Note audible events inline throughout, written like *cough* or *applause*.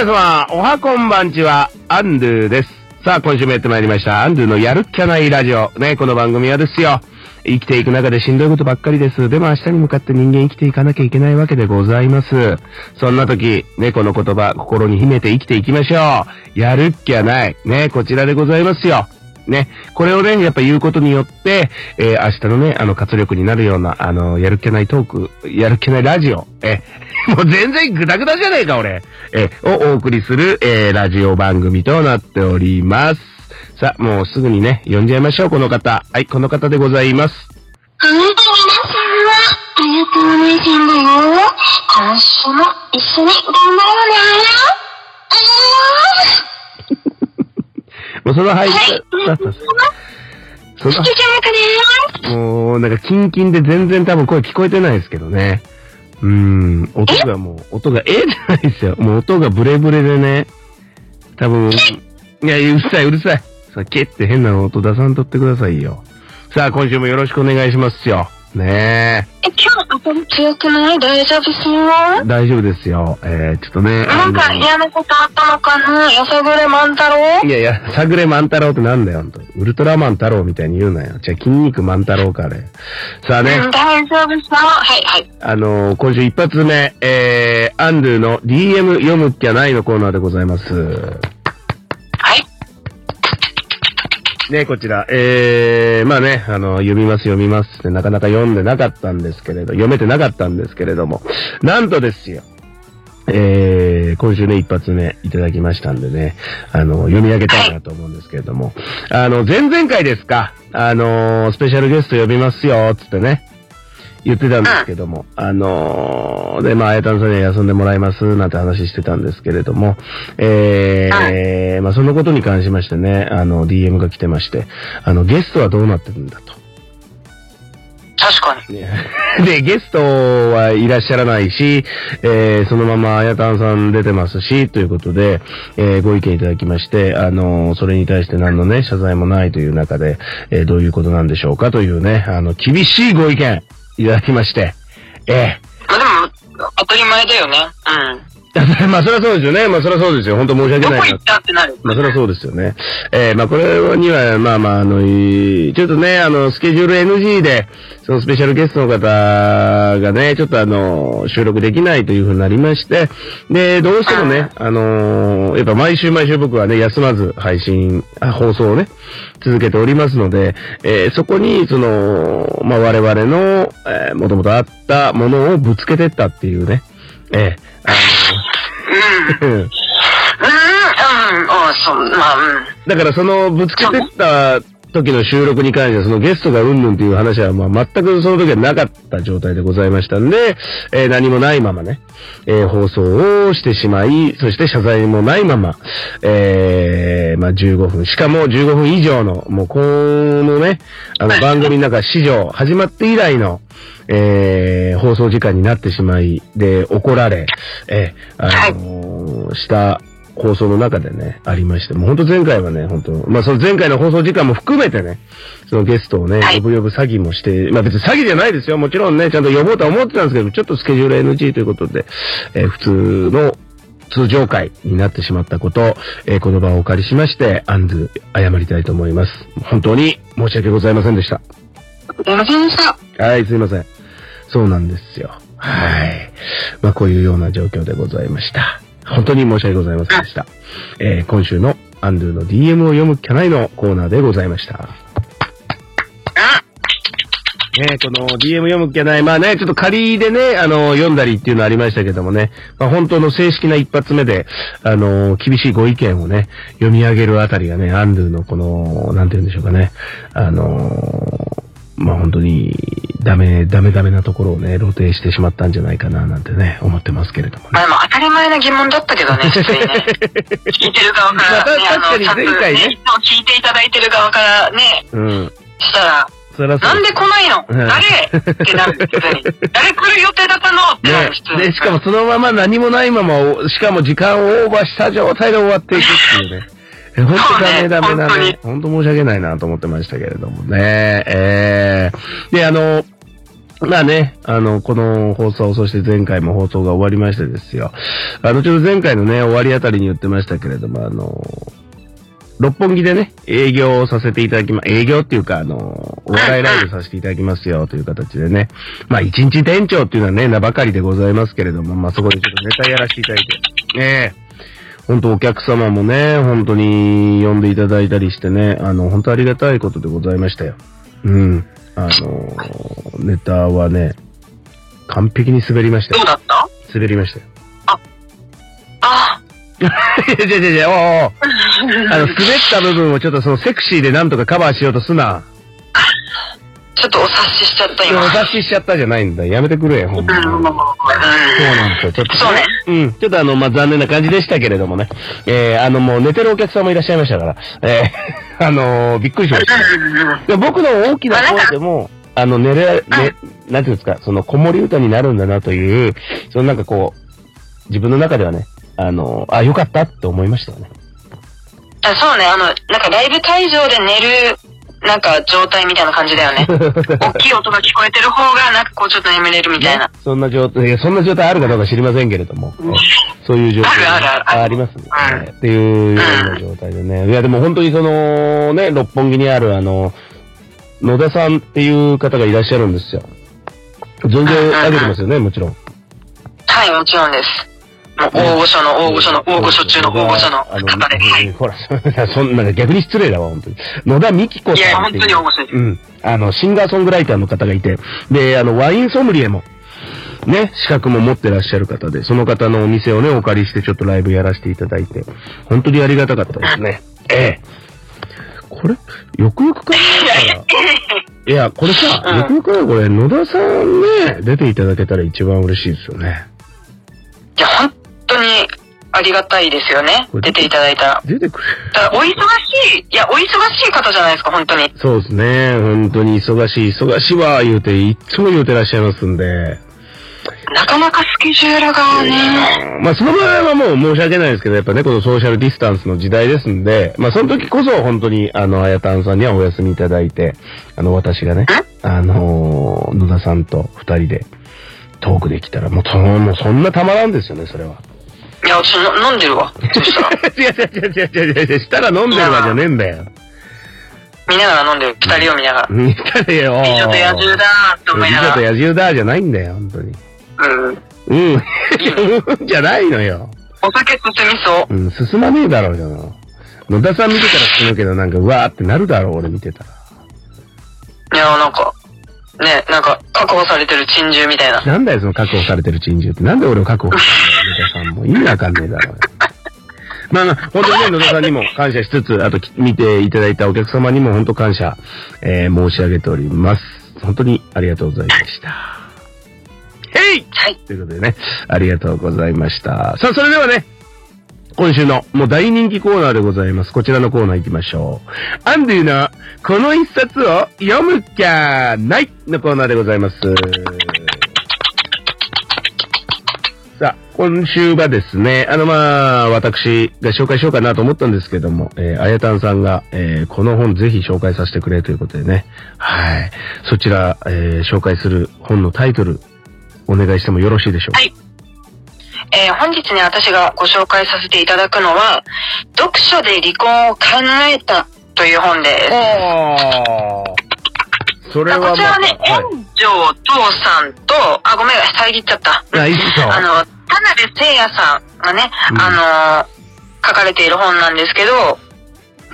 皆様、おはこんばんちは、アンドゥです。さあ、今週もやってまいりました、アンドゥのやるっきゃないラジオ。ね、この番組はですよ。生きていく中でしんどいことばっかりです。でも明日に向かって人間生きていかなきゃいけないわけでございます。そんな時、猫、の言葉、心に秘めて生きていきましょう。やるっきゃない。ね、こちらでございますよ。ね、これをね、やっぱ言うことによって、えー明日のね、あの、活力になるような、あの、やるっきゃないトーク、やるっきゃないラジオ、え、*laughs* もう全然グダグダじゃねえか、俺。え、をお送りする、えーラジオ番組となっております。さあ、もうすぐにね、呼んじゃいましょう、この方。はい、この方でございます。あなた皆さんは、ありがとうね、さんだよ。今週も一緒に頑張ろうね。もうその入りはい。方、その。もう、なんか、キンキンで全然多分声聞こえてないですけどね。うーん、音がもう、音が、えじゃないですよ。もう音がブレブレでね。多分、いや、うるさい、うるさい。さ、ケって変な音出さんとってくださいよ。さあ、今週もよろしくお願いしますよ。ねえ、今日当たり強くない？大丈夫ですよ。え。大丈夫ですよ。えー、ちょっとね。なんか嫌なことあったのかな？やさぐれ万太郎？いやいや、さぐれ万太郎ってなんだよ、ほんと。ウルトラマン太郎みたいに言うなよ。じゃあ、筋肉万太郎か、あれ。さあね。うん、大丈夫ですよ。はい、はい。あのー今週一発目、えー、アンドゥの DM 読むっきゃないのコーナーでございます。ね、こちら、えー、まあね、あの、読みます読みますってなかなか読んでなかったんですけれど、読めてなかったんですけれども、なんとですよ。えー、今週ね、一発目いただきましたんでね、あの、読み上げたいなと思うんですけれども、あの、前々回ですか、あの、スペシャルゲスト呼びますよ、つってね、言ってたんですけども、あのーで、まあ、あやたんさんには休んでもらいます、なんて話してたんですけれども、えー、まあ、そのことに関しましてね、あの、DM が来てまして、あの、ゲストはどうなってるんだと。確かに。ね *laughs* で、ゲストはいらっしゃらないし、えー、そのままあやたんさん出てますし、ということで、えー、ご意見いただきまして、あの、それに対して何のね、謝罪もないという中で、えー、どういうことなんでしょうかというね、あの、厳しいご意見いただきまして、えまあでも、当たり前だよね。ー、*laughs* まあ、そりゃそうですよね。まあ、そりゃそうですよ。本当申しうん。訳ないなどこ行っ。たってなる。まあ、そりゃそうですよね。えー、まあ、これには、まあまあ、あの、いちょっとね、あの、スケジュール NG で、そのスペシャルゲストの方がね、ちょっとあの、収録できないというふうになりまして、で、どうしてもね、あの、やっぱ毎週毎週僕はね、休まず配信、あ放送をね、続けておりますので、えーそこに、その、まあ、我々の、えー、もともとあったものをぶつけてったっていうね、えー、あうん。うん、うん、そう、まあ、うん。だからそのぶつけてった時の収録に関してはそのゲストがうんぬんっていう話はまあ全くその時はなかった状態でございましたんで、えー何もないままね、えー放送をしてしまい、そして謝罪もないまま、えーまあ15分、しかも15分以上の、もうこのね、あの番組の中史上始まって以来の、えー放送時間になってしまい、で、怒られ、えーあのーした放送の中でね、ありまして、もう本当前回はね、本当まあその前回の放送時間も含めてね、そのゲストをね、はい呼ぶ呼ぶ詐欺もして、まあ別に詐欺じゃないですよ。もちろんね、ちゃんと呼ぼうとは思ってたんですけど、ちょっとスケジュール NG ということで、えー普通の通常会になってしまったこと、えーこの場をお借りしまして、アンドゥ謝りたいと思います。本当に申し訳ございませんでした。すいませんでした。はい、すいません。そうなんですよ。はい。まあ、こういうような状況でございました。本当に申し訳ございませんでした。えー今週のアンドゥの DM を読むキャナイのコーナーでございました。ねこの DM 読むキャナイ、まあね、ちょっと仮でね、あの、読んだりっていうのありましたけどもね、まあ、本当の正式な一発目で、あの、厳しいご意見をね、読み上げるあたりがね、アンドゥのこの、なんて言うんでしょうかね、あの、まあ本当に、ダメ、ダメダメなところをね、露呈してしまったんじゃないかな、なんてね、思ってますけれどもね。まあでも当たり前な疑問だったけどね、*laughs* 普通にね。聞いてる側から、ね、まあ確かに前回ねいつも聞いていただいてる側からね、うん。したら、なんで来ないの？うん誰？ってなる、普通に。誰？来る予定だったの？ってなる、普通ね、に。で、しかもそのまま何もないまま、おしかも時間をオーバーした状態で終わっていくっていうね。え、本当ダメダメダメ。本当申し訳ないなと思ってましたけれどもね。えー、で、あの、まあね、あの、この放送、そして前回も放送が終わりましてですよ。あの、ちょっと前回のね、終わりあたりに言ってましたけれども、あの、六本木でね、営業をさせていただきま、営業っていうか、あの、お笑いライブさせていただきますよという形でね。まあ、一日店長っていうのはね、名ばかりでございますけれども、まあ、そこでちょっとネタやらせていただいて。ねえ。本当お客様もね、本当に呼んでいただいたりしてね、あの、本当ありがたいことでございましたよ。うん。あの、ネタはね、完璧に滑りましたよ。どうだった？滑りましたよ。あ *laughs* いやいやいやいや、おうおうあの、滑った部分をちょっとそのセクシーでなんとかカバーしようとすな。ちょっとお察ししちゃった今。お察ししちゃったじゃないんだ。やめてくれよ、ほんまに。そうなんですよ。ちょっと、そうね。うん。ちょっとあの、まあ、残念な感じでしたけれどもね。えー、あの、もう寝てるお客さんもいらっしゃいましたから。えー、*laughs* あのーびっくりしました。で僕の大きな声でも、あの、寝れ、ね、なんていうんですか、その、子守歌になるんだなという、そのなんかこう、自分の中ではね、あの、あ、よかったって思いましたよね。あそうね、あの、なんかライブ会場で寝る、なんか状態みたいな感じだよね。*laughs* 大きい音が聞こえてる方が、なんかこうちょっと眠れるみたいな。そんな状態、そんな状態あるかどうか知りませんけれども、そういう状態あるあるあるありますね、っていうような状態でね。いや、でも本当にその、ね、六本木にあるあの、野田さんっていう方がいらっしゃるんですよ。存じ上げてますよね、もちろん。はい、もちろんです。大御所の大御所の大御所中の大御所の方で。はい。ほら、*laughs* そんな、逆に失礼だわ、本当に。野田美希子いや、さんっていう。本当に面白いです。うん。あの、シンガーソングライターの方がいて、で、あの、ワインソムリエも、ね、資格も持ってらっしゃる方で、その方のお店をね、お借りしてちょっとライブやらせていただいて、本当にありがたかったですね。ええ。これ、よくよく考えたら、いや、これさ、うんよくよくこれ、野田さんね、出ていただけたら一番嬉しいですよね。いや、本当にありがたいですよね出ていただいたら。出てくれ。ただ、お忙しい、いや、お忙しい方じゃないですか、本当に。そうですね。本当に忙しい、忙しいわ、言うて、いっつも言うてらっしゃいますんで。なかなかスケジュールがね、まあ、その場合はもう申し訳ないですけど、やっぱね、このソーシャルディスタンスの時代ですんで、まあ、その時こそ本当に、あの、あやたんさんにはお休みいただいて、あの、私がね、あのー野田さんと二人でトークできたら、もう、そのもうそんなたまらんですよね、それは。いや、私の飲んでるわ。そしたら。違う違う違う違う違う違う、したら飲んでるわじゃねえんだよ。見ながら飲んでる。二人を見ながら。見たらよ。美女と野獣だーって思い美女とながら。野獣だじゃないんだよ、本当に。うん。うん。じゃないのよ。お酒進みそう。うん、進まねえだろうよ。野田さん見てたら進むけど、なんか、うわーってなるだろう、俺見てたら。いや、なんか、ね、なんか、確保されてる珍獣みたいな。なんだよ、その確保されてる珍獣って。なんで俺を確保田さんも。意味わかんねえだろ。*laughs* まあまあ、本当にね、野田さんにも感謝しつつ、あとき見ていただいたお客様にも本当感謝、えー、申し上げております。本当にありがとうございました。へいはい。ということでね、ありがとうございました。さあ、それではね、今週のもう大人気コーナーでございます。こちらのコーナー行きましょう。アンデュのこの一冊を読むきゃないのコーナーでございます。さあ、今週はですね、あのまあ、私が紹介しようかなと思ったんですけども、えー、あやたんさんが、えー、この本ぜひ紹介させてくれということでね、はい。そちら、えー、紹介する本のタイトル、お願いしてもよろしいでしょうか？はいえー本日ね、私がご紹介させていただくのは、読書で離婚を考えたという本です。ああ。それはまこちらはね、はい炎上父さんと、あ、ごめん、遮っちゃった。あ、いいですよ。あの、田辺聖也さんがね、うんあの、書かれている本なんですけど、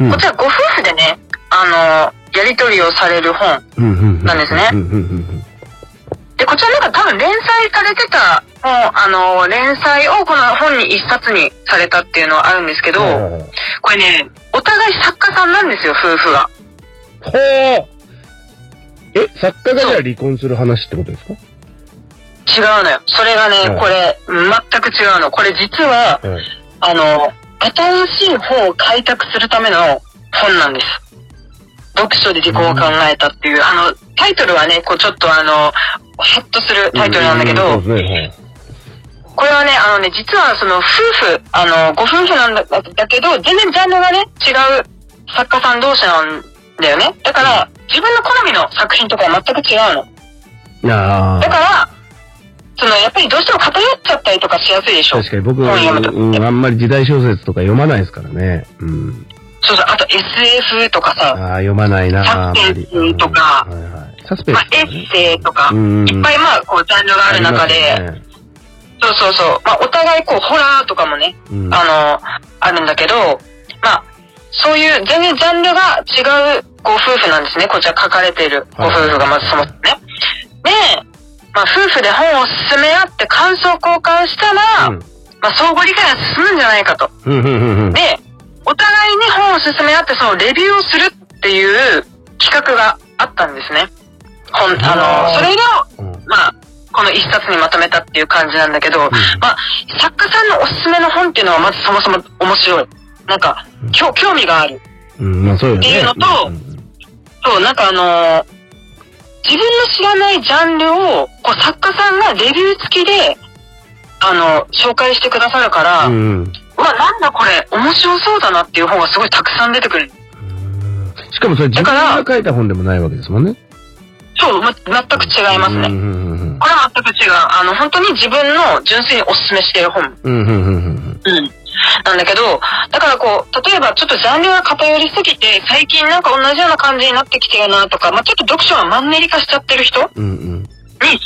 うんこちらご夫婦でね、あの、やりとりをされる本。なんですねで、こちらなんか多分連載されてた本、あの、連載をこの本に一冊にされたっていうのはあるんですけど、これね、お互い作家さんなんですよ、夫婦が。ほうえ、作家がじゃあ離婚する話ってことですか？違うのよ。それがね、はいこれ、全く違うの。これ実は、はい。あの、新しい本を開拓するための本なんです。読書で離婚を考えたっていう、あの、タイトルはね、こうちょっとあの、ハッとするタイトルなんだけど、ううですね。これはね、あのね、実はその夫婦、あの、ご夫婦なんだだけど、全然ジャンルがね、違う作家さん同士なんだよね。だから、自分の好みの作品とかは全く違うの。ああ。だから、その、やっぱりどうしても偏っちゃったりとかしやすいでしょ。確かに僕、本読むとうん、あんまり時代小説とか読まないですからね。うん。そうそう、あと SF とかさ、ああ、読まないな。サスペンスとかうんはいはい。サスペンスまあ、エッセイとか、うん。いっぱいまあ、こう、ジャンルがある中で、そうそうそう、まあ、お互いこう、ホラーとかもね、うん。あの、あるんだけど、まあ、そういう全然ジャンルが違うご夫婦なんですね。こちら書かれているご夫婦がまずそもそもね。で、まあ、夫婦で本を進め合って感想交換したら、うんまあ、相互理解が進むんじゃないかと。うん、うん、うんうん。で、お互いに本を進め合ってそのレビューをするっていう企画があったんですね。本、ああーの、それを、うんまあ、この一冊にまとめたっていう感じなんだけど、まあ、作家さんのおすすめの本っていうのはまずそもそも面白い。なんか、きょ興味がある。うん、まあそうよね。っていうのとんそう、なんかあのー自分の知らないジャンルを、こう作家さんがレビュー付きで、あの、紹介してくださるから、ううんわ、なんだこれ、面白そうだなっていう本がすごいたくさん出てくる。うん。しかもそれ自分だからが書いた本でもないわけですもんね。そう、ま、全く違いますね。これは全く違う。あの、本当に自分の純粋におすすめしている本。うん。うん、うん、うんうん。うん。なんだけど、だからこう、例えばちょっとジャンルが偏りすぎて、最近なんか同じような感じになってきてるなとか、まあちょっと読書がマンネリ化しちゃってる人に。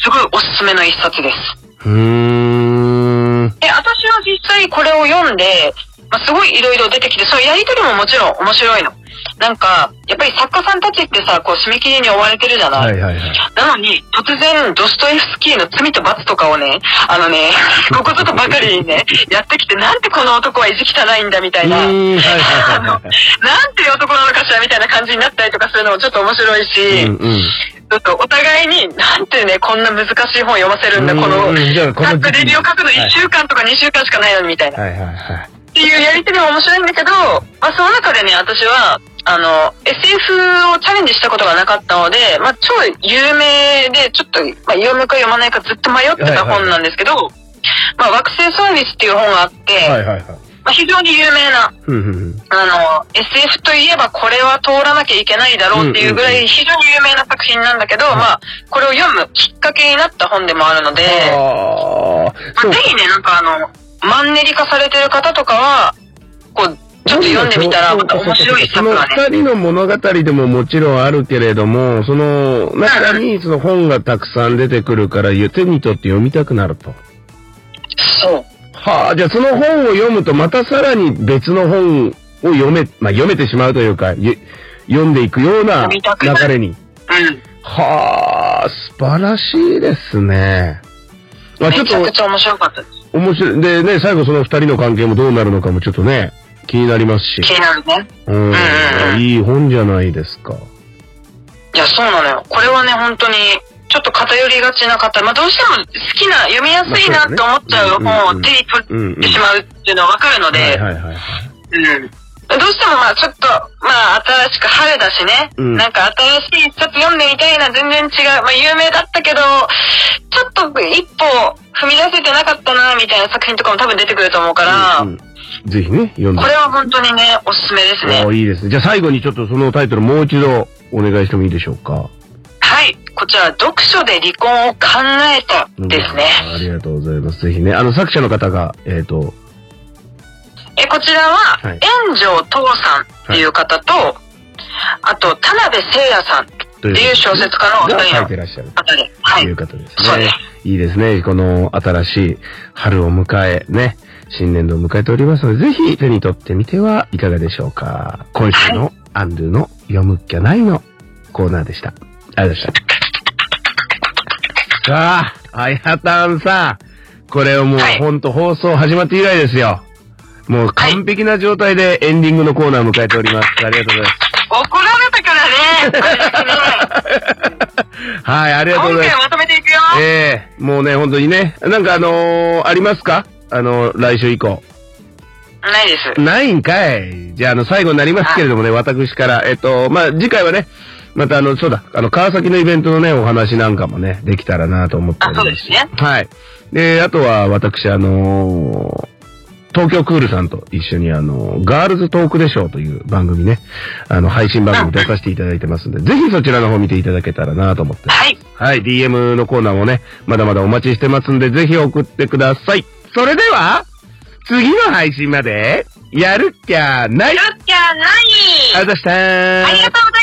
すごいおすすめの一冊です。うーん。で、私は実際これを読んで、まあ、すごい色々出てきて、そういうやりとりももちろん面白いの。なんか、やっぱり作家さんたちってさ、こう締め切りに追われてるじゃない、はいはいはい。なのに、突然、ドストエフスキーの罪と罰とかをね、あのね、*laughs* ここぞとばかりにね、やってきて、なんてこの男は意地汚いんだみたいな、はいはいはいはい。*laughs* ていう男なのかしらみたいな感じになったりとかするのもちょっと面白いし、うんうん。ちょっとお互いに、なんてね、こんな難しい本読ませるんだ、この、うんうんじゃあこの書時期くレビューを書くの1週間とか2週間しかないのにみたいな。はいはいはい。っていうやりとりも面白いんだけど、まあその中でね、私は、あの、SF をチャレンジしたことがなかったので、まあ超有名で、ちょっと、まあ読むか読まないかずっと迷ってた本なんですけど、まあ惑星サービスっていう本があって、はいはいはい。まあ非常に有名な。あの、SF といえばこれは通らなきゃいけないだろうっていうぐらい非常に有名な作品なんだけど、まあ、これを読むきっかけになった本でもあるので、まあ、ぜひね、なんかあの、マンネリ化されてる方とかは、こう、ちょっと読んでみたら、また面白いその作がね。二人の物語でももちろんあるけれども、その中にその本がたくさん出てくるから、手に取って読みたくなると。そう。はあ、じゃあその本を読むとまたさらに別の本を読め、まあ読めてしまうというか、ゆ読んでいくような流れに。うん。はあ、素晴らしいですね。まあちょっとめちゃくちゃ面白かったです。面白い。でね、最後その二人の関係もどうなるのかもちょっとね、気になりますし。気になるね。うんうんうんいい本じゃないですか。いや、そうなのよ。これはね、本当に、ちょっと偏りがちな方、まあどうしても好きな、読みやすいなって思っちゃう本を手に取。ってしまうっていうのはわかるので、はいはい。うん。どうしてもまあちょっと、まあ新しく春だしね、うんなんか新しい一冊読んでみたいな、全然違う、まあ有名だったけど、ちょっと一歩踏み出せてなかったな、みたいな作品とかも多分出てくると思うから、うんうんぜひね、読んで。これは本当にね、おすすめですね。おいいですね。じゃあ最後にちょっとそのタイトルもう一度お願いしてもいいでしょうか？はい。こちら、読書で離婚を考えたですね。ありがとうございます。ぜひね、あの作者の方が、えっ、と、え、こちらは、はい炎上父さんいう方と、あと、田辺聖也さんっといていう小説家のおい二人のてらっしゃる方で、はいという。方ですねそうです。いいですね。この新しい春を迎え、ね、新年度を迎えておりますので、ぜひ手に取ってみてはいかがでしょうか。今週のアンドゥの読むっきゃないのコーナーでした。ありがとうございました。さあ、あやたんさん。これをもうはいほんと放送始まって以来ですよ。もう完璧な状態でエンディングのコーナーを迎えております。ありがとうございます。怒られたからね。*laughs* はい、ありがとうございます。まとめていくよ。ええもうね、本当にね。なんかあのーありますか？あの来週以降。ないです。ないんかい。じゃあ、あの、最後になりますけれどもね、私から。えっと、まあ、次回はね、またあの、そうだ、あの、川崎のイベントのね、お話なんかもね、できたらなと思っております。あそうですねはい。で、あとは、私、あのー東京クールさんと一緒にあの、ガールズトークでしょうという番組ね、あの、配信番組出させていただいてますんで、ぜひそちらの方見ていただけたらなと思ってます。はい。はい、DM のコーナーもね、まだまだお待ちしてますんで、ぜひ送ってください。それでは、次の配信まで、やるっきゃないやっきゃないありがとうございましたありがとうございました